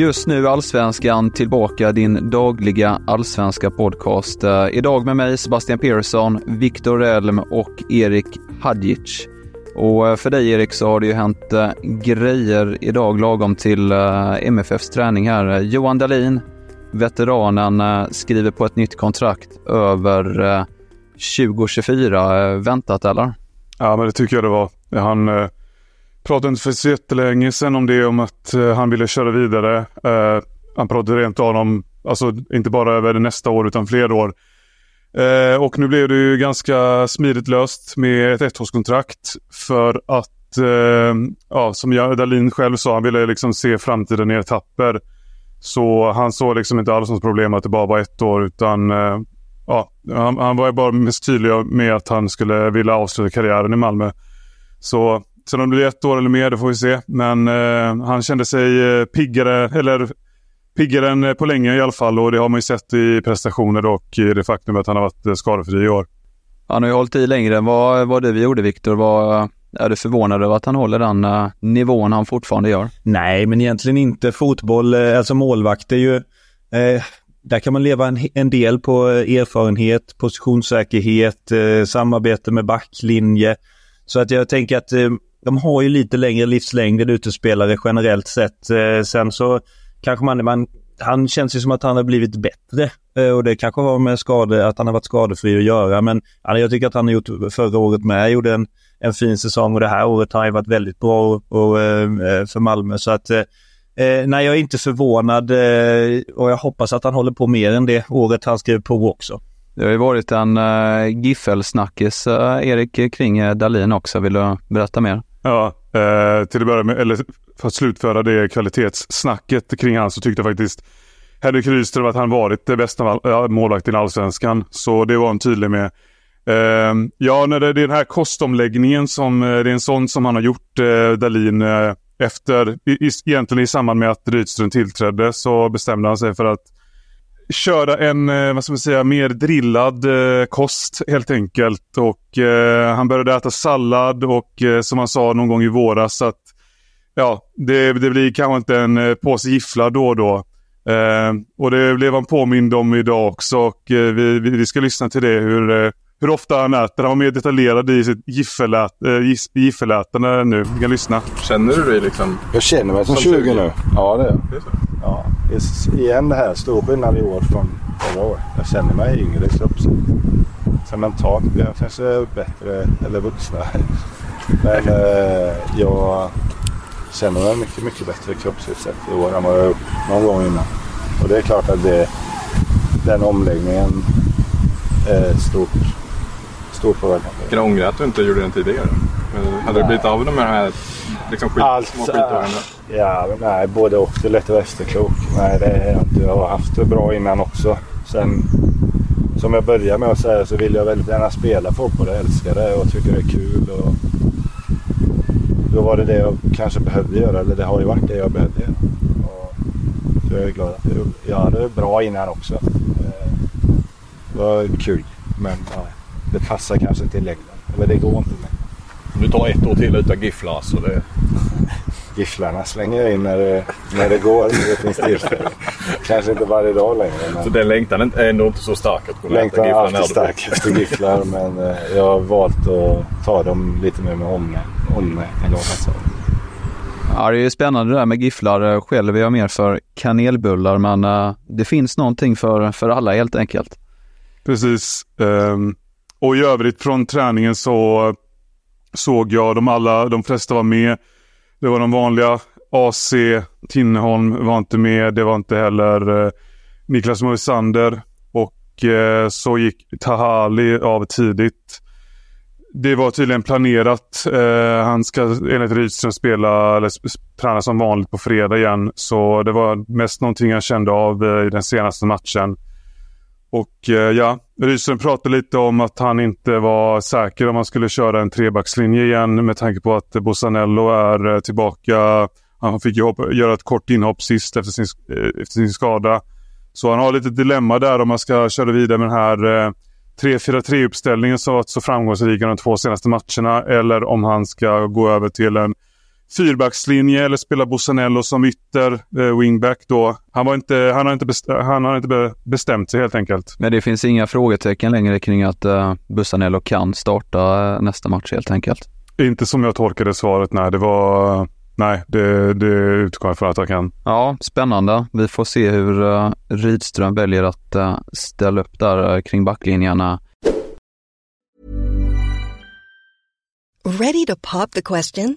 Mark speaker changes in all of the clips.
Speaker 1: Just nu Allsvenskan tillbaka, din dagliga allsvenska podcast. Eh, idag med mig Sebastian Persson, Viktor Elm och Erik Hadjic. Och eh, för dig Erik så har det ju hänt eh, grejer idag lagom till MFFs träning här. Johan Dahlin, veteranen, skriver på ett nytt kontrakt över 2024. Väntat eller?
Speaker 2: Ja, men det tycker jag det var. Han pratade inte för så jättelänge sedan om det, om att eh, han ville köra vidare. Eh, han pratade rent av om, alltså inte bara över nästa år utan fler år. Eh, och nu blev det ju ganska smidigt löst med ett ettårskontrakt för att, eh, ja som Dahlin själv sa, han ville liksom se framtiden i etapper. Så han såg liksom inte alls något problem att det bara var ett år utan eh, ja, han, han var bara mest tydlig med att han skulle vilja avsluta karriären i Malmö. Så Sen om det blir ett år eller mer, det får vi se. Men eh, han kände sig eh, piggare, eller piggare än eh, på länge i alla fall. Och det har man ju sett i prestationer och i det faktum att han har varit eh, skadefri i år.
Speaker 1: Han har ju hållit i längre än vad, vad det vi gjorde Viktor. Var, är du förvånad över att han håller den uh, nivån han fortfarande gör?
Speaker 3: Nej, men egentligen inte. Fotboll, alltså målvakt är ju... Eh, där kan man leva en, en del på erfarenhet, positionssäkerhet, eh, samarbete med backlinje. Så att jag tänker att eh, de har ju lite längre livslängd än utespelare generellt sett. Eh, sen så kanske man, man han känns ju som att han har blivit bättre eh, och det kanske har med skade, att han har varit skadefri att göra. Men jag tycker att han har gjort förra året med, gjorde en, en fin säsong och det här året har han varit väldigt bra och, och, eh, eh för Malmö. Så att eh, eh, nej, jag är inte förvånad eh, och jag hoppas att han håller på mer än det året han skrev på också.
Speaker 1: Det har ju varit en uh, Erik, kring uh, Dalin också. Vill du berätta mer?
Speaker 2: Ja, eh, till att börja med, eller för att slutföra det kvalitetssnacket kring han så tyckte jag faktiskt Henrik Rydström att han varit det bästa målvakten i Allsvenskan. Så det var han tydlig med. Eh, ja, när det, är den här kostomläggningen som, eh, det är en sån som han har gjort, eh, Dalin, eh, efter, i, egentligen i samband med att Rydström tillträdde så bestämde han sig för att köra en, eh, vad ska man säga, mer drillad eh, kost helt enkelt. Och eh, han började äta sallad och eh, som han sa någon gång i våras att ja, det, det blir kanske inte en eh, påse gifflar då och då. Eh, och det blev han påmind om idag också och eh, vi, vi, ska lyssna till det hur, hur ofta han äter. Han var mer detaljerad i sitt giffelät, giffelätande nu. Vi kan lyssna.
Speaker 4: Känner du dig liksom?
Speaker 5: Jag känner mig som 20 nu. Ja, det är jag. Ja, igen det här. Stor skillnad i år från förra året. Jag känner mig yngre i kroppsligt. Sen mentalt blir jag kanske bättre eller vuxna. Men eh, jag känner mig mycket, mycket bättre kroppsligt sett i år än vad jag gjort någon gång innan. Och det är klart att det, den omläggningen är stort, stort påverkan.
Speaker 4: Kan du ångra att du inte gjorde den tidigare? Eh, hade nej. du blivit av med de här liksom skit, Allt, små skitåren?
Speaker 5: Ja, nej, både och. Det är lätt att vara efterklok. Nej, det är jag inte. Jag har haft det bra innan också. Sen, som jag började med att säga, så vill jag väldigt gärna spela fotboll. Jag älskar det och tycker det är kul. Och då var det det jag kanske behövde göra. Eller det har ju varit det jag behövde göra. Och så jag är glad att jag hade det bra innan också. Eh, det var kul. Men ja, det passar kanske inte i längden. Eller det går inte med.
Speaker 4: Du tar ett år till utan gifflar alltså. Det...
Speaker 5: gifflarna slänger jag in när det, när det går. Det finns tillfälle. Kanske inte varje dag längre.
Speaker 4: Men... Så den längtan är ändå inte så stark att kunna
Speaker 5: längtan äta gifflar? Längtan är alltid stark efter gifflar men eh, jag har valt att ta dem lite mer med omnämning.
Speaker 1: Ja, det är spännande det där med gifflar. Själv är jag mer för kanelbullar men uh, det finns någonting för, för alla helt enkelt.
Speaker 2: Precis. Um, och i övrigt från träningen så såg jag de alla, de flesta var med. Det var de vanliga. AC, Tinneholm var inte med. Det var inte heller eh, Niklas Moisander. Och eh, så gick Tahali av tidigt. Det var tydligen planerat. Eh, han ska enligt Rydström spela eller träna som vanligt på fredag igen. Så det var mest någonting jag kände av eh, i den senaste matchen. Och eh, ja, Rydström pratade lite om att han inte var säker om han skulle köra en trebackslinje igen med tanke på att Bosanello är eh, tillbaka. Han fick göra ett kort inhopp sist efter sin, eh, efter sin skada. Så han har lite dilemma där om han ska köra vidare med den här eh, 3-4-3-uppställningen som varit så framgångsrik de två senaste matcherna eller om han ska gå över till en fyrbackslinje eller spela Bosanello som ytter eh, wingback då. Han, var inte, han, har inte han har inte bestämt sig helt enkelt.
Speaker 1: Men det finns inga frågetecken längre kring att uh, Bussanello kan starta uh, nästa match helt enkelt?
Speaker 2: Inte som jag tolkade svaret, nej. Det var Nej, det, det utgår jag från att jag kan.
Speaker 1: Ja, spännande. Vi får se hur uh, Rydström väljer att uh, ställa upp där uh, kring backlinjerna.
Speaker 6: Ready to pop the question?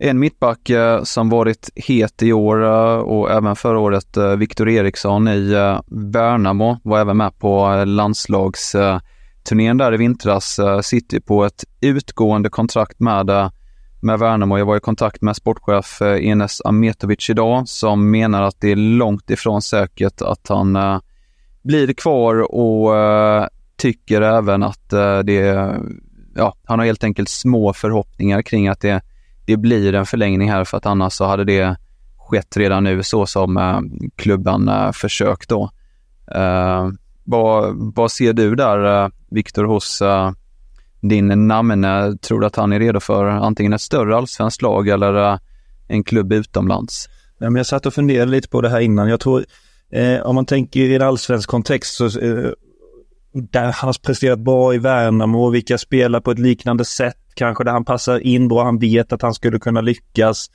Speaker 1: En mittback eh, som varit het i år eh, och även förra året, eh, Viktor Eriksson i Värnamo, var även med på landslagsturnén där i vintras. Sitter på ett utgående kontrakt med med Värnamo. Jag var i kontakt med sportchef Enes Ametovic idag som menar att det är långt ifrån säkert att han blir kvar och tycker även att det, ja, han har helt enkelt små förhoppningar kring att det, det blir en förlängning här för att annars så hade det skett redan nu så som eh, klubban eh, försökt då. Eh, vad, vad ser du där Viktor hos din namne, tror du att han är redo för antingen ett större allsvenskt lag eller uh, en klubb utomlands?
Speaker 3: Ja, men jag satt och funderade lite på det här innan. Jag tror, eh, om man tänker i en allsvensk kontext så eh, där han har presterat bra i Värnamo vilka spelar på ett liknande sätt. Kanske där han passar in bra, han vet att han skulle kunna lyckas.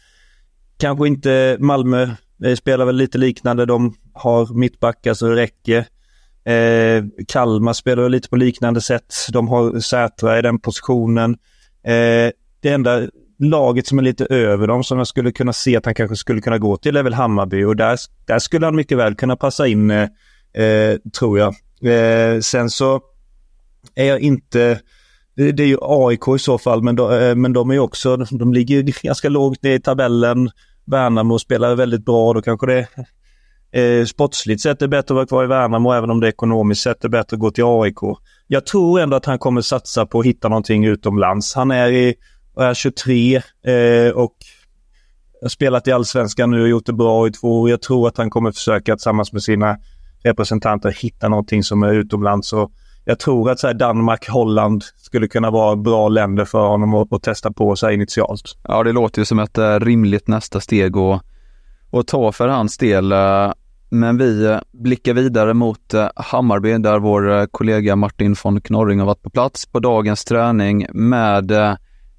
Speaker 3: Kanske inte Malmö eh, spelar väl lite liknande. De har mittbackar så det räcker. Eh, Kalmar spelar lite på liknande sätt. De har Sätra i den positionen. Eh, det enda laget som är lite över dem som jag skulle kunna se att han kanske skulle kunna gå till är väl Hammarby och där, där skulle han mycket väl kunna passa in eh, eh tror jag. Eh, sen så är jag inte det, det är ju AIK i så fall, men de, eh, men de är också, de ligger ganska lågt ner i tabellen. Värnamo spelar väldigt bra, då kanske det Eh, sportsligt sett är det bättre att vara kvar i Värnamo även om det ekonomiskt sett är bättre att gå till AIK. Jag tror ändå att han kommer satsa på att hitta någonting utomlands. Han är, i, är 23 eh, och har spelat i Allsvenskan nu och gjort det bra i två år. Jag tror att han kommer försöka tillsammans med sina representanter hitta någonting som är utomlands. Och jag tror att så här, Danmark, Holland skulle kunna vara bra länder för honom att, att testa på sig initialt.
Speaker 1: Ja, det låter ju som ett eh, rimligt nästa steg att, att ta för hans del. Eh, men vi eh, blickar vidare mot Hammarby där vår kollega Martin von Knorring har varit på plats på dagens träning med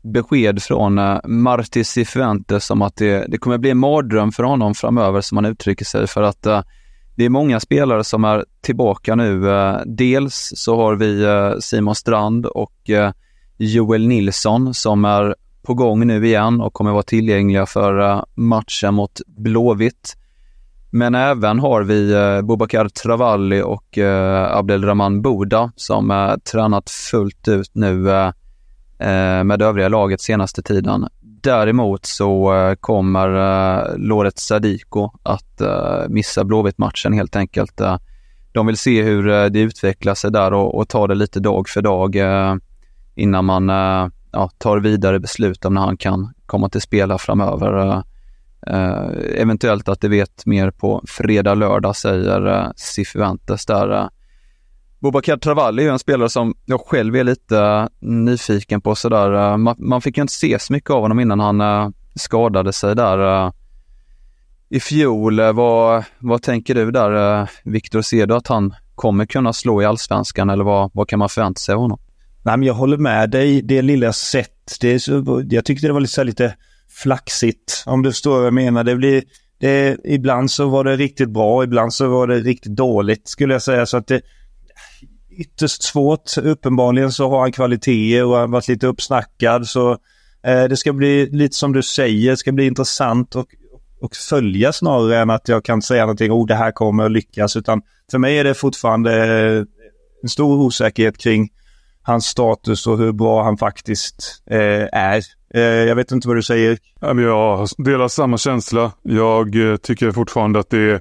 Speaker 1: besked från uh, Marti Cifuentes om att det, det kommer bli en mardröm för honom framöver, som han uttrycker sig, för att uh, det är många spelare som är tillbaka nu. Eh, dels så har vi eh, Simon Strand och eh, Joel Nilsson som är på gång nu igen och kommer vara tillgängliga för matchen mot Blåvitt. Men även har vi Bobakar Travalli och Abdelrahman Bouda som tränat fullt ut nu med det med övriga laget senaste tiden. Däremot så eh, kommer eh, Loret Sadiko att eh, missa Blåvitt-matchen helt enkelt. De vill se hur det utvecklar sig där och, och ta det lite dag för dag innan man ja, tar vidare beslut om när han kan komma till spela framöver. Eventuellt att det vet mer på fredag, lördag säger uh, Cifuentes där. Bobakar Travalli är ju en spelare som jag själv är lite eh, nyfiken på sådär. Eh, man, man, fick ju inte se så mycket av honom innan han eh, skadade sig där i fjol. vad, vad tänker du där Viktor? Ser du att han kommer kunna slå i allsvenskan eller vad, vad kan man förvänta sig av honom?
Speaker 3: Nej, men jag håller med dig. Det lilla sett, det så, jag tyckte det var lite, lite flaxigt, om du förstår vad jag menar. Det blir, det, ibland så var det riktigt bra, ibland så var det riktigt dåligt skulle jag säga. Så att det ytterst svårt. Uppenbarligen så har han kvaliteter och har varit lite uppsnackad. Så eh, det ska bli lite som du säger, det ska bli intressant och, och följa snarare än att jag kan säga någonting, oh det här kommer att lyckas. Utan för mig är det fortfarande eh, en stor osäkerhet kring hans status och hur bra han faktiskt eh, är. Eh, jag vet inte vad du säger.
Speaker 2: Jag delar samma känsla. Jag eh, tycker fortfarande att det är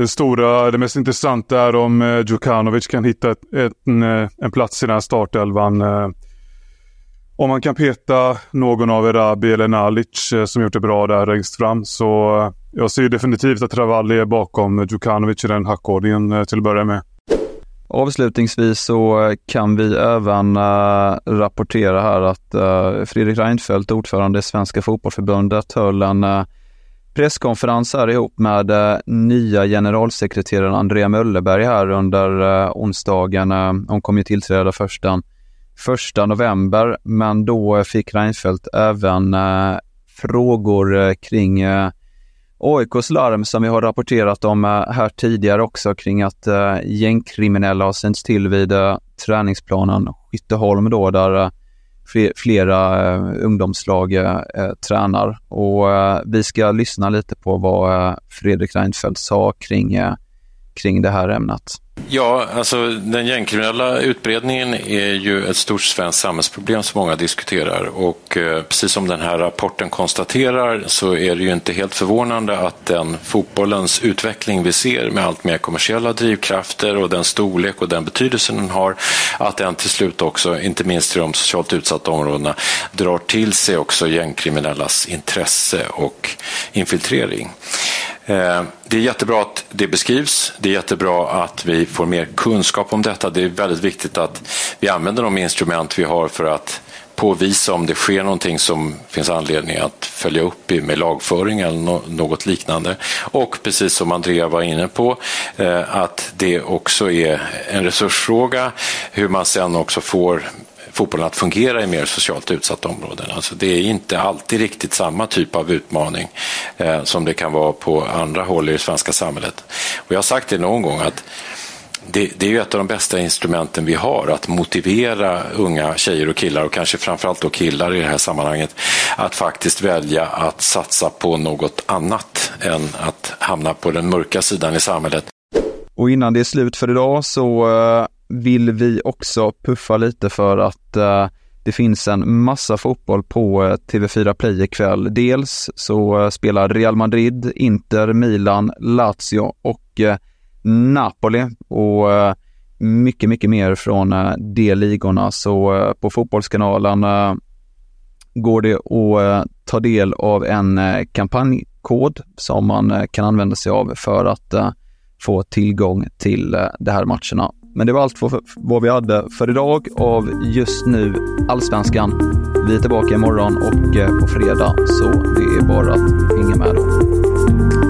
Speaker 2: det stora, det mest intressanta är om eh, Djukanovic kan hitta ett, ett, en, eh, en plats i den här startelvan. Eh. Om man kan peta någon av Erabi eller Nalic eh, som gjort det bra där längst fram. Så jag ser definitivt att Travalli är bakom Djukanovic i den hackordningen till att börja med.
Speaker 1: Avslutningsvis så kan vi även äh, rapportera här att äh, Fredrik Reinfeldt, ordförande i Svenska Fotbollförbundet, höll en äh, presskonferens här ihop med eh, nya generalsekreteraren Andrea Möllerberg här under eh, onsdagen. Eh, hon kommer ju tillträda först den 1 november, men då fick Reinfeldt även frågor kring AIKs larm som vi har rapporterat om eh, här tidigare också kring att gängkriminella har sänts till vid träningsplanen Skytteholm då där flera eh, ungdomslag eh, eh, tränar. Och vi ska lyssna lite på vad Fredrik Reinfeldt sa kring, kring det här ämnet.
Speaker 7: Ja, alltså den gängkriminella utbredningen är ju ett stort svenskt samhällsproblem som många diskuterar och eh, precis som den här rapporten konstaterar så är det ju inte helt förvånande att den fotbollens utveckling vi ser med allt mer kommersiella drivkrafter och den storlek och den betydelse den har, att den till slut också, inte minst i de socialt utsatta områdena, drar till sig också gängkriminellas intresse och infiltrering. Eh, det är jättebra att det beskrivs. Det är jättebra att vi får mer kunskap om detta. Det är väldigt viktigt att vi använder de instrument vi har för att påvisa om det sker någonting som finns anledning att följa upp med lagföring eller något liknande. Och precis som Andrea var inne på, eh, att det också är en resursfråga hur man sen också får fotbollen att fungera i mer socialt utsatta områden. Alltså det är inte alltid riktigt samma typ av utmaning eh, som det kan vara på andra håll i det svenska samhället. Och jag har sagt det någon gång att det, det, är ju ett av de bästa instrumenten vi har, att motivera unga tjejer och killar och kanske framförallt då killar i det här sammanhanget, att faktiskt välja att satsa på något annat än att hamna på den mörka sidan i samhället.
Speaker 1: Och innan det är slut för idag så eh, vill vi också puffa lite för att eh, det finns en massa fotboll på eh, TV4 Play ikväll. Dels så eh, spelar Real Madrid, Inter, Milan, Lazio och eh, Napoli och mycket, mycket mer från de ligorna. Så på Fotbollskanalen går det att ta del av en kampanjkod som man kan använda sig av för att få tillgång till eh, de här matcherna. Men det var allt för, vad vi hade för idag av just nu Allsvenskan. Vi är tillbaka imorgon och eh, på fredag, så det är bara att hänga med då.